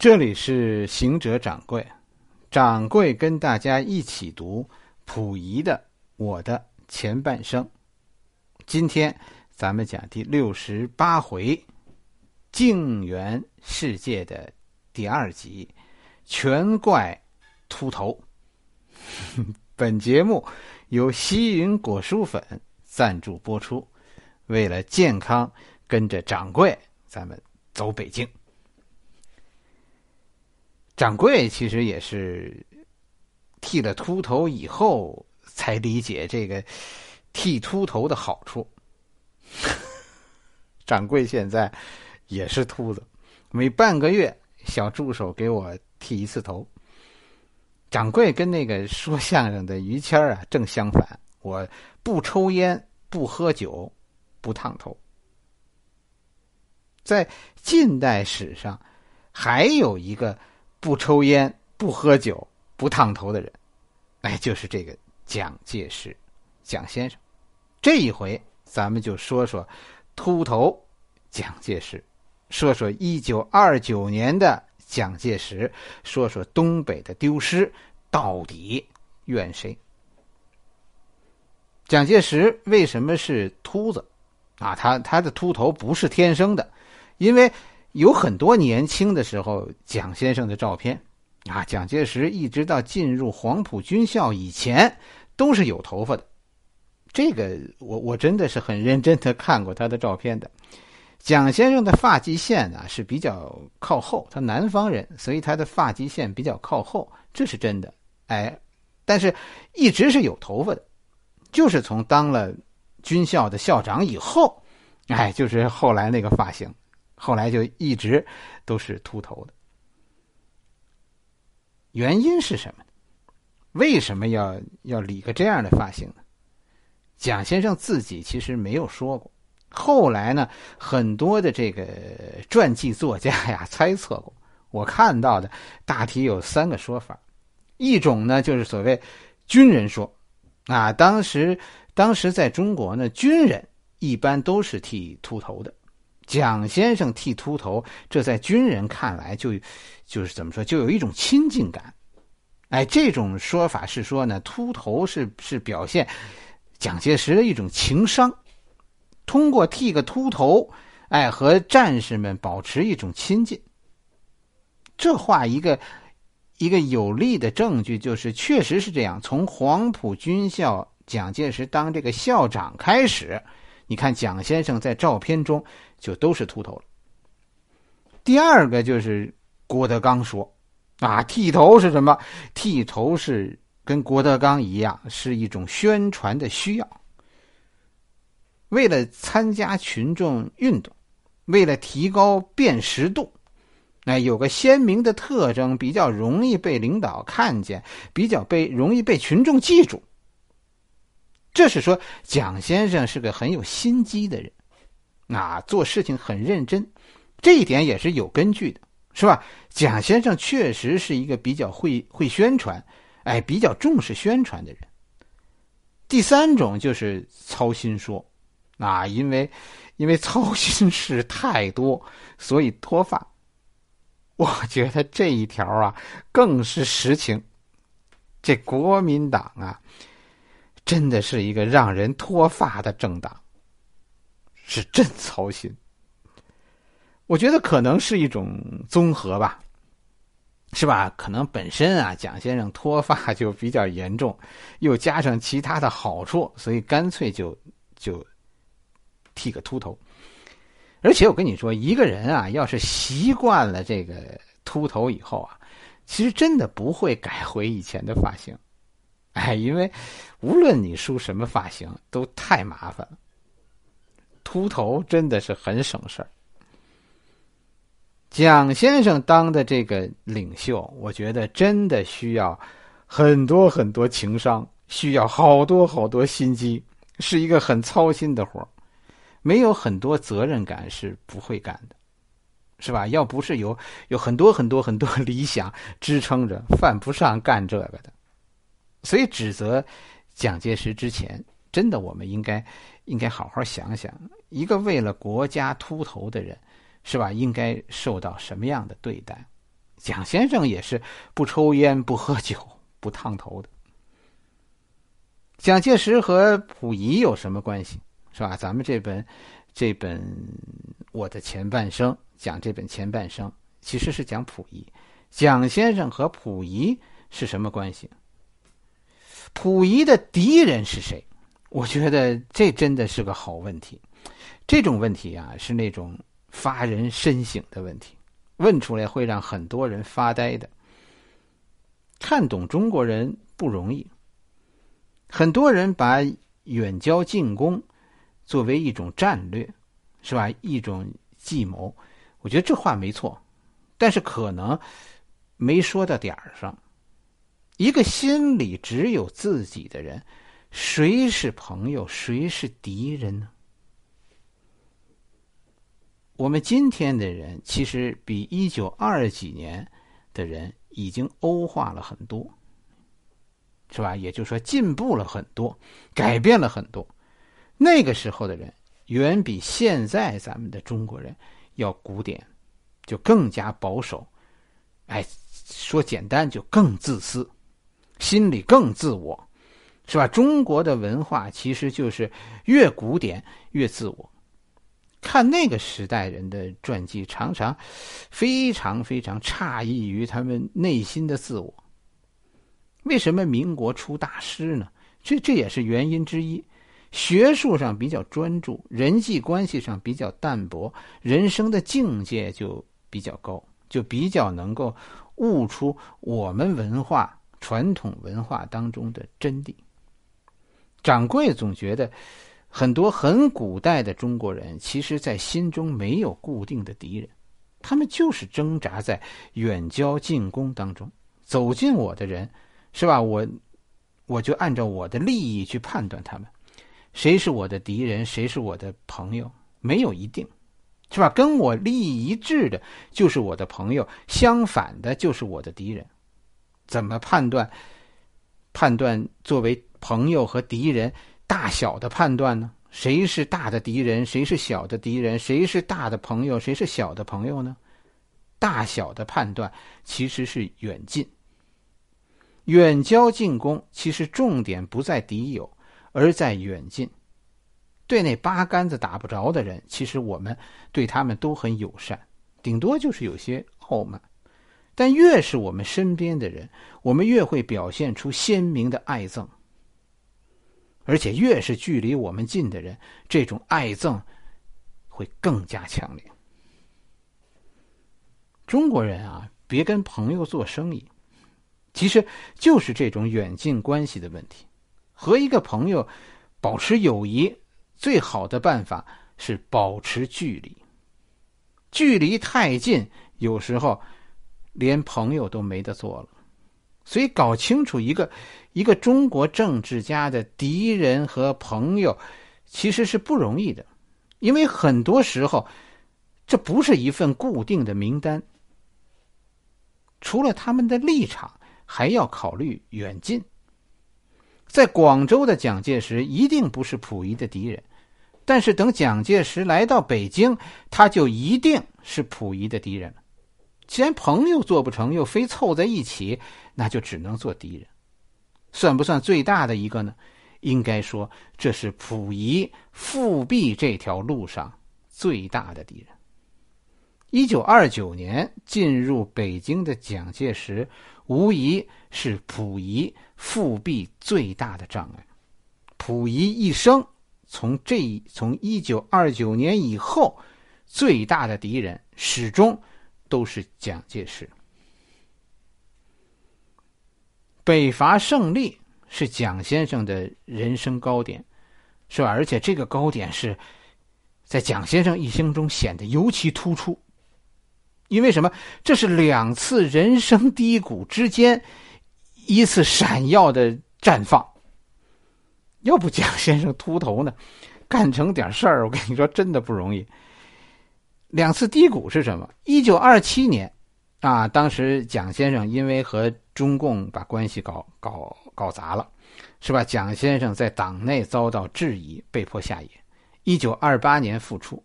这里是行者掌柜，掌柜跟大家一起读溥仪的《我的前半生》。今天咱们讲第六十八回《静园世界》的第二集《全怪秃头》。本节目由西云果蔬粉赞助播出。为了健康，跟着掌柜，咱们走北京。掌柜其实也是剃了秃头以后才理解这个剃秃头的好处。掌柜现在也是秃子，每半个月小助手给我剃一次头。掌柜跟那个说相声的于谦啊正相反，我不抽烟，不喝酒，不烫头。在近代史上，还有一个。不抽烟、不喝酒、不烫头的人，哎，就是这个蒋介石，蒋先生。这一回咱们就说说秃头蒋介石，说说一九二九年的蒋介石，说说东北的丢失到底怨谁？蒋介石为什么是秃子？啊，他他的秃头不是天生的，因为。有很多年轻的时候蒋先生的照片，啊，蒋介石一直到进入黄埔军校以前都是有头发的。这个我我真的是很认真的看过他的照片的。蒋先生的发际线呢是比较靠后，他南方人，所以他的发际线比较靠后，这是真的。哎，但是一直是有头发的，就是从当了军校的校长以后，哎，就是后来那个发型。后来就一直都是秃头的，原因是什么？为什么要要理个这样的发型呢？蒋先生自己其实没有说过。后来呢，很多的这个传记作家呀猜测过。我看到的大体有三个说法：一种呢就是所谓军人说，啊，当时当时在中国呢，军人一般都是剃秃头的。蒋先生剃秃头，这在军人看来就，就是怎么说，就有一种亲近感。哎，这种说法是说呢，秃头是是表现蒋介石的一种情商，通过剃个秃头，哎，和战士们保持一种亲近。这话一个一个有力的证据就是，确实是这样。从黄埔军校蒋介石当这个校长开始。你看蒋先生在照片中就都是秃头了。第二个就是郭德纲说：“啊，剃头是什么？剃头是跟郭德纲一样，是一种宣传的需要。为了参加群众运动，为了提高辨识度，哎，有个鲜明的特征，比较容易被领导看见，比较被容易被群众记住。”这是说蒋先生是个很有心机的人，啊，做事情很认真，这一点也是有根据的，是吧？蒋先生确实是一个比较会会宣传，哎，比较重视宣传的人。第三种就是操心说，啊，因为因为操心事太多，所以脱发。我觉得这一条啊更是实情。这国民党啊。真的是一个让人脱发的政党，是真操心。我觉得可能是一种综合吧，是吧？可能本身啊，蒋先生脱发就比较严重，又加上其他的好处，所以干脆就就剃个秃头。而且我跟你说，一个人啊，要是习惯了这个秃头以后啊，其实真的不会改回以前的发型。哎，因为无论你梳什么发型都太麻烦了，秃头真的是很省事儿。蒋先生当的这个领袖，我觉得真的需要很多很多情商，需要好多好多心机，是一个很操心的活没有很多责任感是不会干的，是吧？要不是有有很多很多很多 理想支撑着，犯不上干这个的。所以指责蒋介石之前，真的我们应该应该好好想想，一个为了国家秃头的人，是吧？应该受到什么样的对待？蒋先生也是不抽烟、不喝酒、不烫头的。蒋介石和溥仪有什么关系？是吧？咱们这本这本《我的前半生》讲这本前半生，其实是讲溥仪。蒋先生和溥仪是什么关系？溥仪的敌人是谁？我觉得这真的是个好问题。这种问题啊，是那种发人深省的问题，问出来会让很多人发呆的。看懂中国人不容易。很多人把远交近攻作为一种战略，是吧？一种计谋，我觉得这话没错，但是可能没说到点儿上。一个心里只有自己的人，谁是朋友，谁是敌人呢？我们今天的人其实比一九二几年的人已经欧化了很多。是吧？也就是说，进步了很多，改变了很多。那个时候的人远比现在咱们的中国人要古典，就更加保守。哎，说简单就更自私，心里更自我，是吧？中国的文化其实就是越古典越自我。看那个时代人的传记，常常非常非常诧异于他们内心的自我。为什么民国出大师呢？这这也是原因之一。学术上比较专注，人际关系上比较淡薄，人生的境界就比较高，就比较能够悟出我们文化传统文化当中的真谛。掌柜总觉得，很多很古代的中国人，其实在心中没有固定的敌人，他们就是挣扎在远交近攻当中。走近我的人。是吧？我我就按照我的利益去判断他们，谁是我的敌人，谁是我的朋友，没有一定，是吧？跟我利益一致的，就是我的朋友；相反的，就是我的敌人。怎么判断？判断作为朋友和敌人大小的判断呢？谁是大的敌人？谁是小的敌人？谁是大的朋友？谁是小的朋友呢？大小的判断其实是远近。远交近攻，其实重点不在敌友，而在远近。对那八竿子打不着的人，其实我们对他们都很友善，顶多就是有些傲慢。但越是我们身边的人，我们越会表现出鲜明的爱憎。而且越是距离我们近的人，这种爱憎会更加强烈。中国人啊，别跟朋友做生意。其实就是这种远近关系的问题。和一个朋友保持友谊，最好的办法是保持距离。距离太近，有时候连朋友都没得做了。所以，搞清楚一个一个中国政治家的敌人和朋友，其实是不容易的，因为很多时候这不是一份固定的名单。除了他们的立场。还要考虑远近。在广州的蒋介石一定不是溥仪的敌人，但是等蒋介石来到北京，他就一定是溥仪的敌人了。既然朋友做不成，又非凑在一起，那就只能做敌人。算不算最大的一个呢？应该说，这是溥仪复辟这条路上最大的敌人。一九二九年进入北京的蒋介石。无疑是溥仪复辟最大的障碍。溥仪一生从这从一九二九年以后，最大的敌人始终都是蒋介石。北伐胜利是蒋先生的人生高点，是吧？而且这个高点是在蒋先生一生中显得尤其突出。因为什么？这是两次人生低谷之间一次闪耀的绽放。要不蒋先生秃头呢？干成点事儿，我跟你说，真的不容易。两次低谷是什么？一九二七年啊，当时蒋先生因为和中共把关系搞搞搞砸了，是吧？蒋先生在党内遭到质疑，被迫下野。一九二八年复出，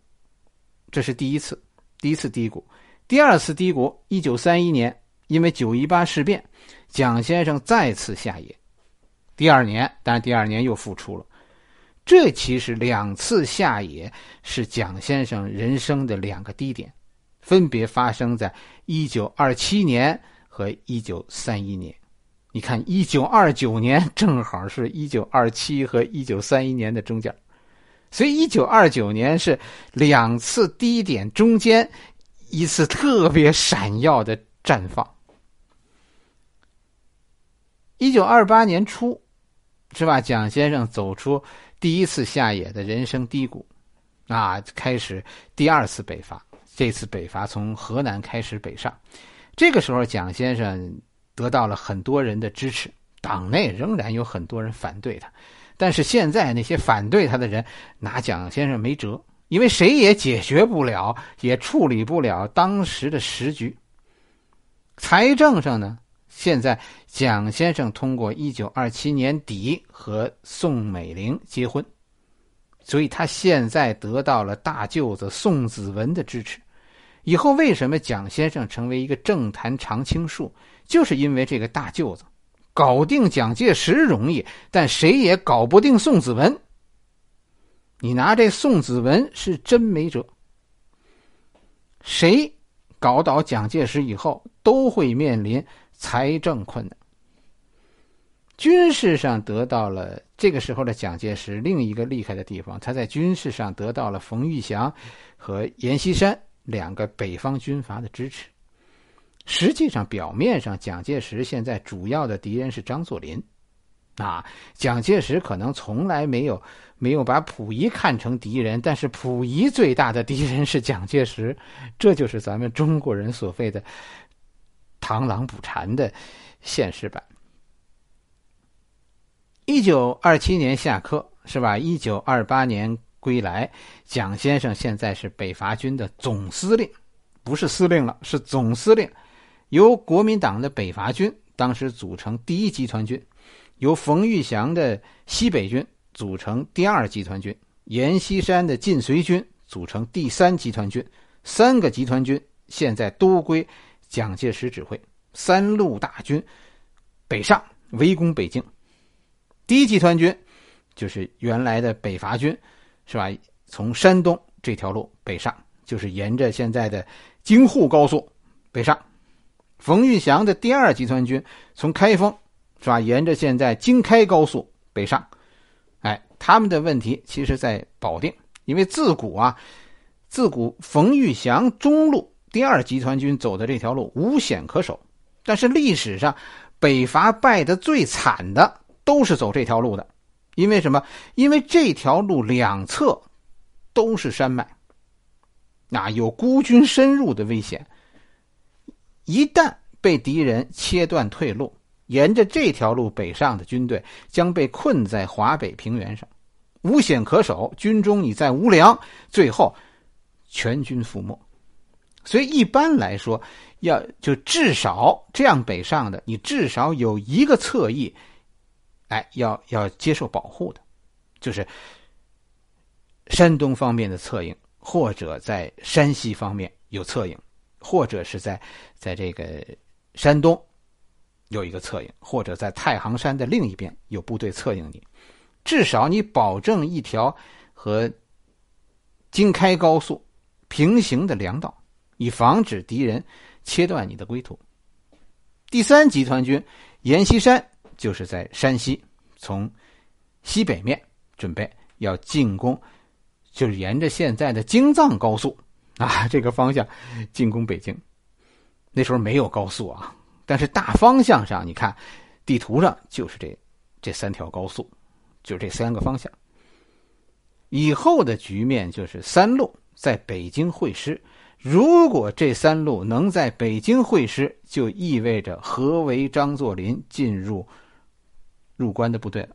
这是第一次，第一次低谷。第二次低谷，一九三一年因为九一八事变，蒋先生再次下野。第二年，当然第二年又复出了。这其实两次下野是蒋先生人生的两个低点，分别发生在一九二七年和一九三一年。你看，一九二九年正好是一九二七和一九三一年的中间，所以一九二九年是两次低点中间一次特别闪耀的绽放。一九二八年初，是吧？蒋先生走出第一次下野的人生低谷，啊，开始第二次北伐。这次北伐从河南开始北上，这个时候蒋先生。得到了很多人的支持，党内仍然有很多人反对他，但是现在那些反对他的人拿蒋先生没辙，因为谁也解决不了，也处理不了当时的时局。财政上呢，现在蒋先生通过一九二七年底和宋美龄结婚，所以他现在得到了大舅子宋子文的支持。以后为什么蒋先生成为一个政坛常青树？就是因为这个大舅子，搞定蒋介石容易，但谁也搞不定宋子文。你拿这宋子文是真没辙。谁搞倒蒋介石以后，都会面临财政困难。军事上得到了这个时候的蒋介石另一个厉害的地方，他在军事上得到了冯玉祥和阎锡山两个北方军阀的支持。实际上，表面上，蒋介石现在主要的敌人是张作霖，啊，蒋介石可能从来没有没有把溥仪看成敌人，但是溥仪最大的敌人是蒋介石，这就是咱们中国人所谓的“螳螂捕蝉”的现实版。一九二七年下课是吧？一九二八年归来，蒋先生现在是北伐军的总司令，不是司令了，是总司令。由国民党的北伐军当时组成第一集团军，由冯玉祥的西北军组成第二集团军，阎锡山的晋绥军组成第三集团军。三个集团军现在都归蒋介石指挥。三路大军北上围攻北京。第一集团军就是原来的北伐军，是吧？从山东这条路北上，就是沿着现在的京沪高速北上。冯玉祥的第二集团军从开封，是吧？沿着现在京开高速北上，哎，他们的问题其实在保定，因为自古啊，自古冯玉祥中路第二集团军走的这条路无险可守，但是历史上北伐败得最惨的都是走这条路的，因为什么？因为这条路两侧都是山脉，那有孤军深入的危险。一旦被敌人切断退路，沿着这条路北上的军队将被困在华北平原上，无险可守，军中已再无粮，最后全军覆没。所以一般来说，要就至少这样北上的，你至少有一个侧翼，哎，要要接受保护的，就是山东方面的策应，或者在山西方面有策应。或者是在在这个山东有一个策应，或者在太行山的另一边有部队策应你，至少你保证一条和京开高速平行的粮道，以防止敌人切断你的归途。第三集团军阎锡山就是在山西，从西北面准备要进攻，就是沿着现在的京藏高速。啊，这个方向进攻北京，那时候没有高速啊，但是大方向上，你看地图上就是这这三条高速，就这三个方向。以后的局面就是三路在北京会师，如果这三路能在北京会师，就意味着合围张作霖进入入关的部队了。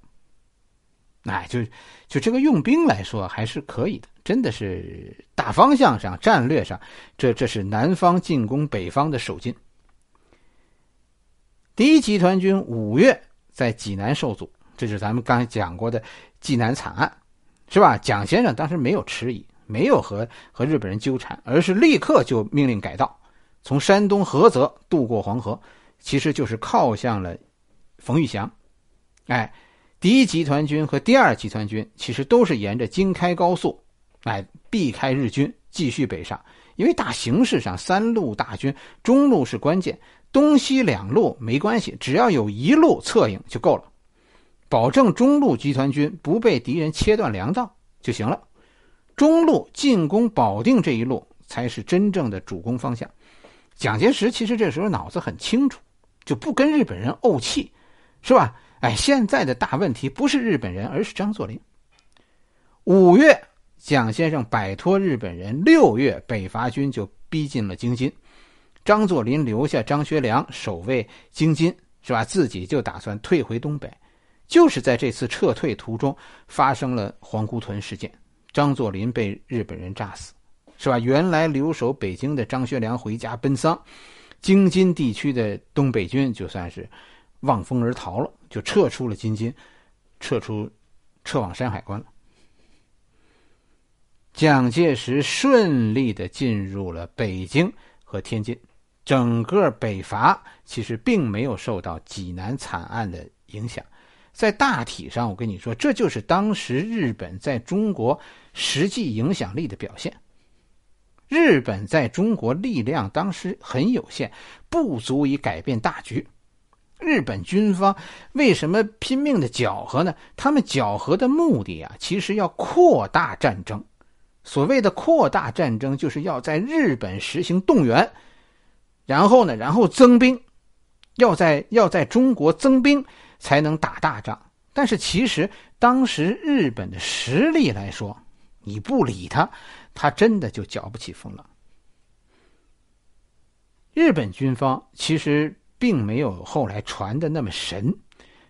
哎，就就这个用兵来说还是可以的，真的是大方向上、战略上，这这是南方进攻北方的首进。第一集团军五月在济南受阻，这是咱们刚才讲过的济南惨案，是吧？蒋先生当时没有迟疑，没有和和日本人纠缠，而是立刻就命令改道，从山东菏泽渡过黄河，其实就是靠向了冯玉祥。哎，第一集团军和第二集团军其实都是沿着京开高速，哎，避开日军，继续北上。因为大形势上，三路大军，中路是关键，东西两路没关系，只要有一路策应就够了，保证中路集团军不被敌人切断粮道就行了。中路进攻保定这一路才是真正的主攻方向。蒋介石其实这时候脑子很清楚，就不跟日本人怄气，是吧？哎，现在的大问题不是日本人，而是张作霖。五月，蒋先生摆脱日本人；六月，北伐军就逼近了京津。张作霖留下张学良守卫京津，是吧？自己就打算退回东北。就是在这次撤退途中，发生了皇姑屯事件。张作霖被日本人炸死，是吧？原来留守北京的张学良回家奔丧，京津地区的东北军就算是望风而逃了，就撤出了京津，撤出，撤往山海关了。蒋介石顺利的进入了北京和天津，整个北伐其实并没有受到济南惨案的影响。在大体上，我跟你说，这就是当时日本在中国实际影响力的表现。日本在中国力量当时很有限，不足以改变大局。日本军方为什么拼命的搅和呢？他们搅和的目的啊，其实要扩大战争。所谓的扩大战争，就是要在日本实行动员，然后呢，然后增兵，要在要在中国增兵。才能打大仗，但是其实当时日本的实力来说，你不理他，他真的就搅不起风浪。日本军方其实并没有后来传的那么神，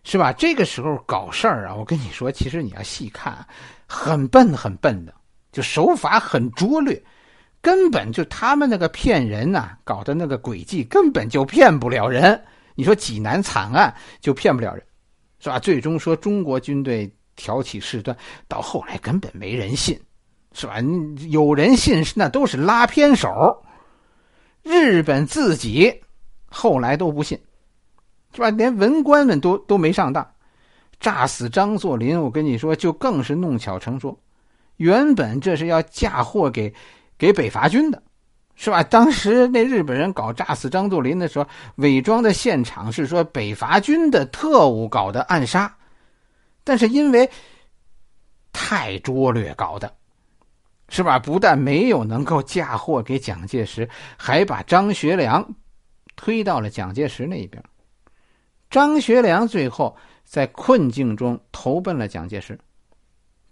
是吧？这个时候搞事儿啊，我跟你说，其实你要细看，很笨很笨的，就手法很拙劣，根本就他们那个骗人呐，搞的那个诡计根本就骗不了人。你说济南惨案就骗不了人，是吧？最终说中国军队挑起事端，到后来根本没人信，是吧？有人信那都是拉偏手，日本自己后来都不信，是吧？连文官们都都没上当，炸死张作霖，我跟你说就更是弄巧成拙，原本这是要嫁祸给给北伐军的。是吧？当时那日本人搞炸死张作霖的时候，伪装的现场是说北伐军的特务搞的暗杀，但是因为太拙劣搞的，是吧？不但没有能够嫁祸给蒋介石，还把张学良推到了蒋介石那一边。张学良最后在困境中投奔了蒋介石。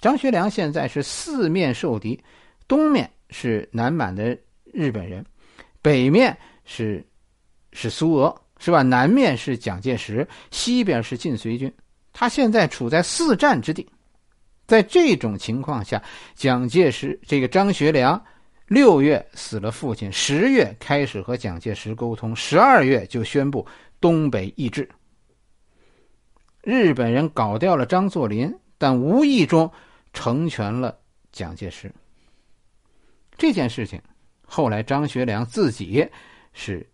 张学良现在是四面受敌，东面是南满的。日本人，北面是是苏俄，是吧？南面是蒋介石，西边是晋绥军。他现在处在四战之地，在这种情况下，蒋介石这个张学良六月死了父亲，十月开始和蒋介石沟通，十二月就宣布东北易帜。日本人搞掉了张作霖，但无意中成全了蒋介石。这件事情。后来张学良自己是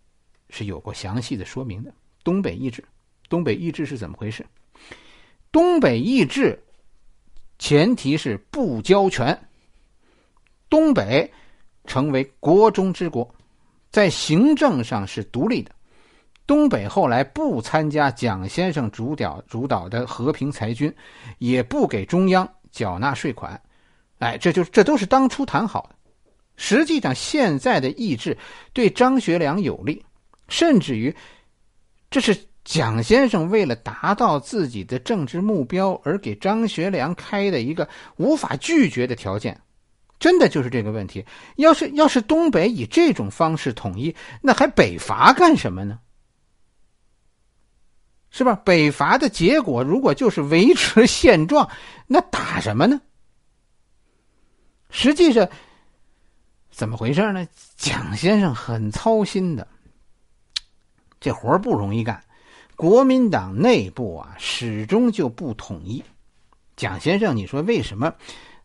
是有过详细的说明的。东北易帜，东北易帜是怎么回事？东北易帜前提是不交权，东北成为国中之国，在行政上是独立的。东北后来不参加蒋先生主导主导的和平裁军，也不给中央缴纳税款。哎，这就这都是当初谈好的。实际上，现在的意志对张学良有利，甚至于，这是蒋先生为了达到自己的政治目标而给张学良开的一个无法拒绝的条件。真的就是这个问题。要是要是东北以这种方式统一，那还北伐干什么呢？是吧？北伐的结果如果就是维持现状，那打什么呢？实际上。怎么回事呢？蒋先生很操心的，这活不容易干。国民党内部啊，始终就不统一。蒋先生，你说为什么？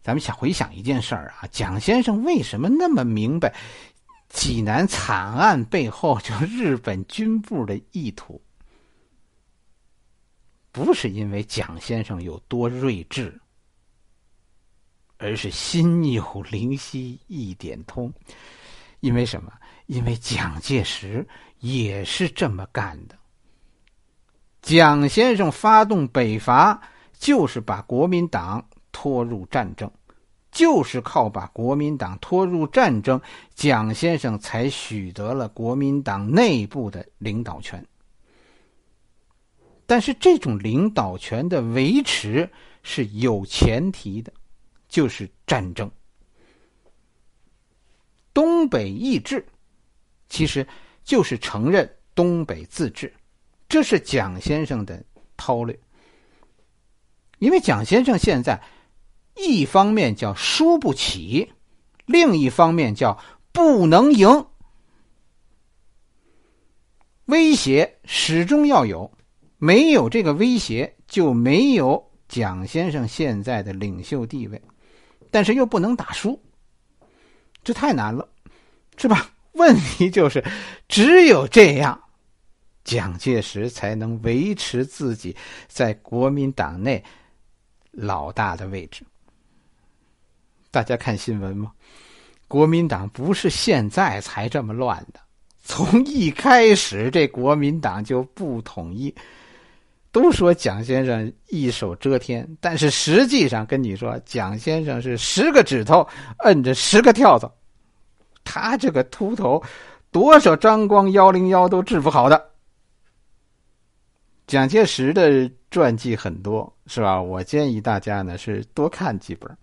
咱们想回想一件事儿啊，蒋先生为什么那么明白济南惨案背后，就日本军部的意图，不是因为蒋先生有多睿智，而是心有灵犀一点通。因为什么？因为蒋介石也是这么干的。蒋先生发动北伐，就是把国民党拖入战争。就是靠把国民党拖入战争，蒋先生才取得了国民党内部的领导权。但是这种领导权的维持是有前提的，就是战争。东北易帜，其实就是承认东北自治，这是蒋先生的韬略。因为蒋先生现在。一方面叫输不起，另一方面叫不能赢。威胁始终要有，没有这个威胁就没有蒋先生现在的领袖地位，但是又不能打输，这太难了，是吧？问题就是，只有这样，蒋介石才能维持自己在国民党内老大的位置。大家看新闻吗？国民党不是现在才这么乱的，从一开始这国民党就不统一。都说蒋先生一手遮天，但是实际上跟你说，蒋先生是十个指头摁着十个跳蚤。他这个秃头，多少张光幺零幺都治不好的。蒋介石的传记很多，是吧？我建议大家呢是多看几本。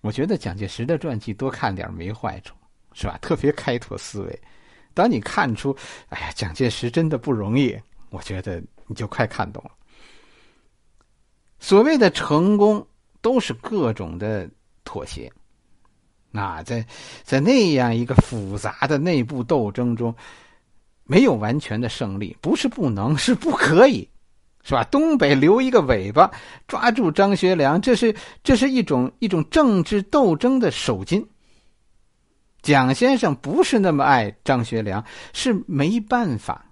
我觉得蒋介石的传记多看点没坏处，是吧？特别开拓思维。当你看出，哎呀，蒋介石真的不容易，我觉得你就快看懂了。所谓的成功，都是各种的妥协。那在在那样一个复杂的内部斗争中，没有完全的胜利，不是不能，是不可以。是吧？东北留一个尾巴，抓住张学良，这是这是一种一种政治斗争的手筋。蒋先生不是那么爱张学良，是没办法。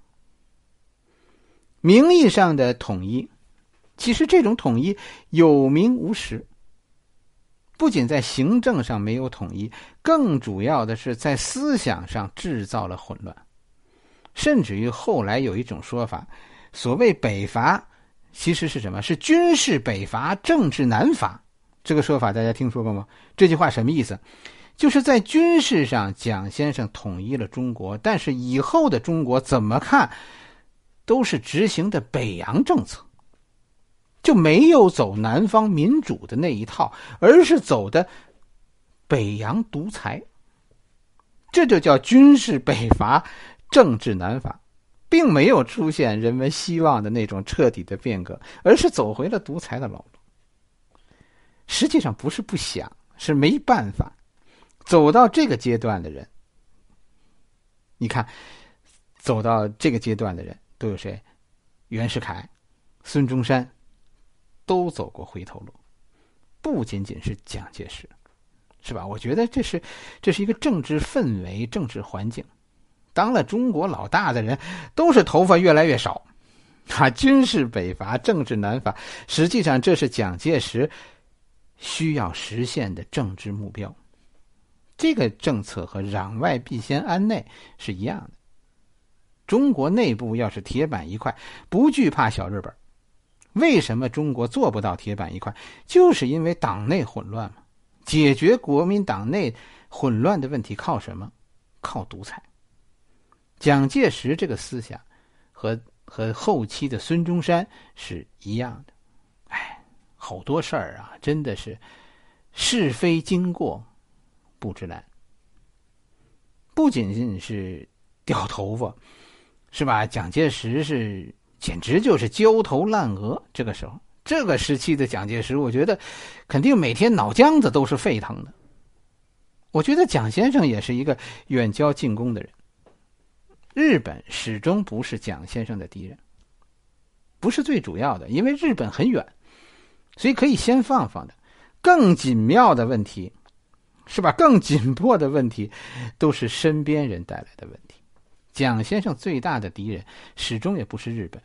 名义上的统一，其实这种统一有名无实。不仅在行政上没有统一，更主要的是在思想上制造了混乱，甚至于后来有一种说法。所谓北伐，其实是什么？是军事北伐，政治南伐。这个说法大家听说过吗？这句话什么意思？就是在军事上，蒋先生统一了中国，但是以后的中国怎么看，都是执行的北洋政策，就没有走南方民主的那一套，而是走的北洋独裁。这就叫军事北伐，政治南伐。并没有出现人们希望的那种彻底的变革，而是走回了独裁的老路。实际上不是不想，是没办法。走到这个阶段的人，你看，走到这个阶段的人都有谁？袁世凯、孙中山都走过回头路，不仅仅是蒋介石，是吧？我觉得这是这是一个政治氛围、政治环境。当了中国老大的人，都是头发越来越少，啊，军事北伐，政治南伐，实际上这是蒋介石需要实现的政治目标。这个政策和攘外必先安内是一样的。中国内部要是铁板一块，不惧怕小日本。为什么中国做不到铁板一块？就是因为党内混乱嘛。解决国民党内混乱的问题靠什么？靠独裁。蒋介石这个思想，和和后期的孙中山是一样的。哎，好多事儿啊，真的是是非经过不知难。不仅仅是掉头发，是吧？蒋介石是简直就是焦头烂额。这个时候，这个时期的蒋介石，我觉得肯定每天脑浆子都是沸腾的。我觉得蒋先生也是一个远交近攻的人。日本始终不是蒋先生的敌人，不是最主要的，因为日本很远，所以可以先放放的。更紧妙的问题，是吧？更紧迫的问题，都是身边人带来的问题。蒋先生最大的敌人，始终也不是日本，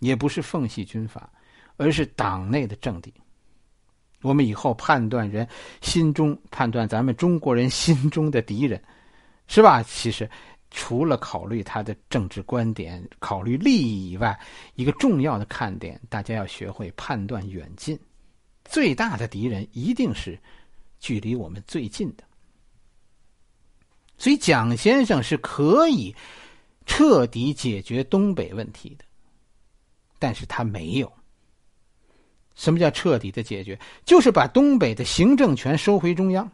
也不是奉系军阀，而是党内的政敌。我们以后判断人心中，判断咱们中国人心中的敌人，是吧？其实，除了考虑他的政治观点、考虑利益以外，一个重要的看点，大家要学会判断远近。最大的敌人一定是距离我们最近的，所以蒋先生是可以彻底解决东北问题的，但是他没有。什么叫彻底的解决？就是把东北的行政权收回中央。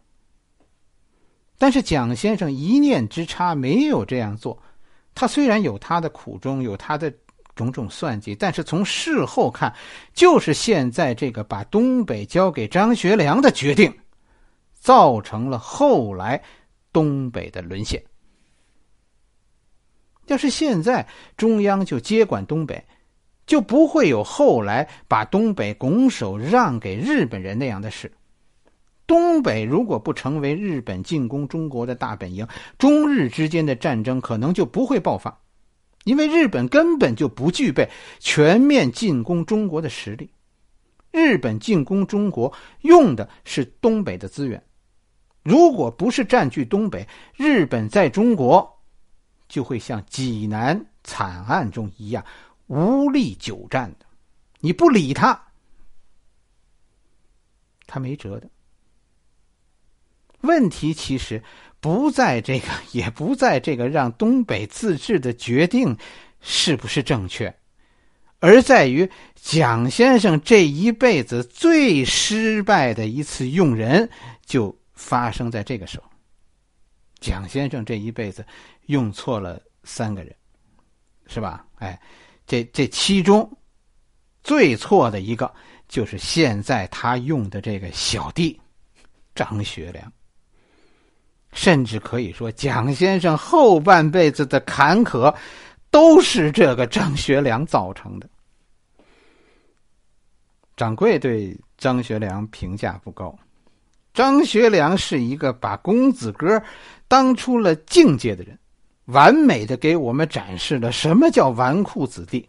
但是蒋先生一念之差没有这样做，他虽然有他的苦衷，有他的。种种算计，但是从事后看，就是现在这个把东北交给张学良的决定，造成了后来东北的沦陷。要是现在中央就接管东北，就不会有后来把东北拱手让给日本人那样的事。东北如果不成为日本进攻中国的大本营，中日之间的战争可能就不会爆发。因为日本根本就不具备全面进攻中国的实力，日本进攻中国用的是东北的资源，如果不是占据东北，日本在中国就会像济南惨案中一样无力久战的，你不理他，他没辙的。问题其实。不在这个，也不在这个让东北自治的决定是不是正确，而在于蒋先生这一辈子最失败的一次用人就发生在这个时候。蒋先生这一辈子用错了三个人，是吧？哎，这这其中最错的一个就是现在他用的这个小弟张学良。甚至可以说，蒋先生后半辈子的坎坷，都是这个张学良造成的。掌柜对张学良评价不高，张学良是一个把公子哥当出了境界的人，完美的给我们展示了什么叫纨绔子弟。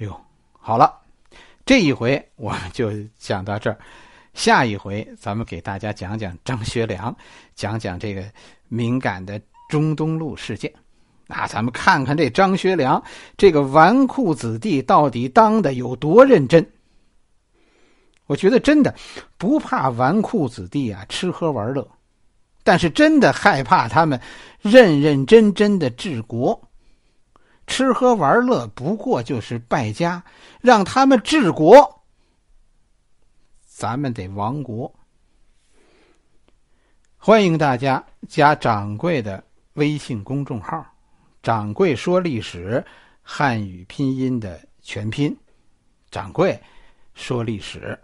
哎呦，好了，这一回我们就讲到这儿。下一回咱们给大家讲讲张学良，讲讲这个敏感的中东路事件。那咱们看看这张学良这个纨绔子弟到底当的有多认真。我觉得真的不怕纨绔子弟啊吃喝玩乐，但是真的害怕他们认认真真的治国。吃喝玩乐不过就是败家，让他们治国。咱们得亡国。欢迎大家加掌柜的微信公众号“掌柜说历史”，汉语拼音的全拼“掌柜说历史”。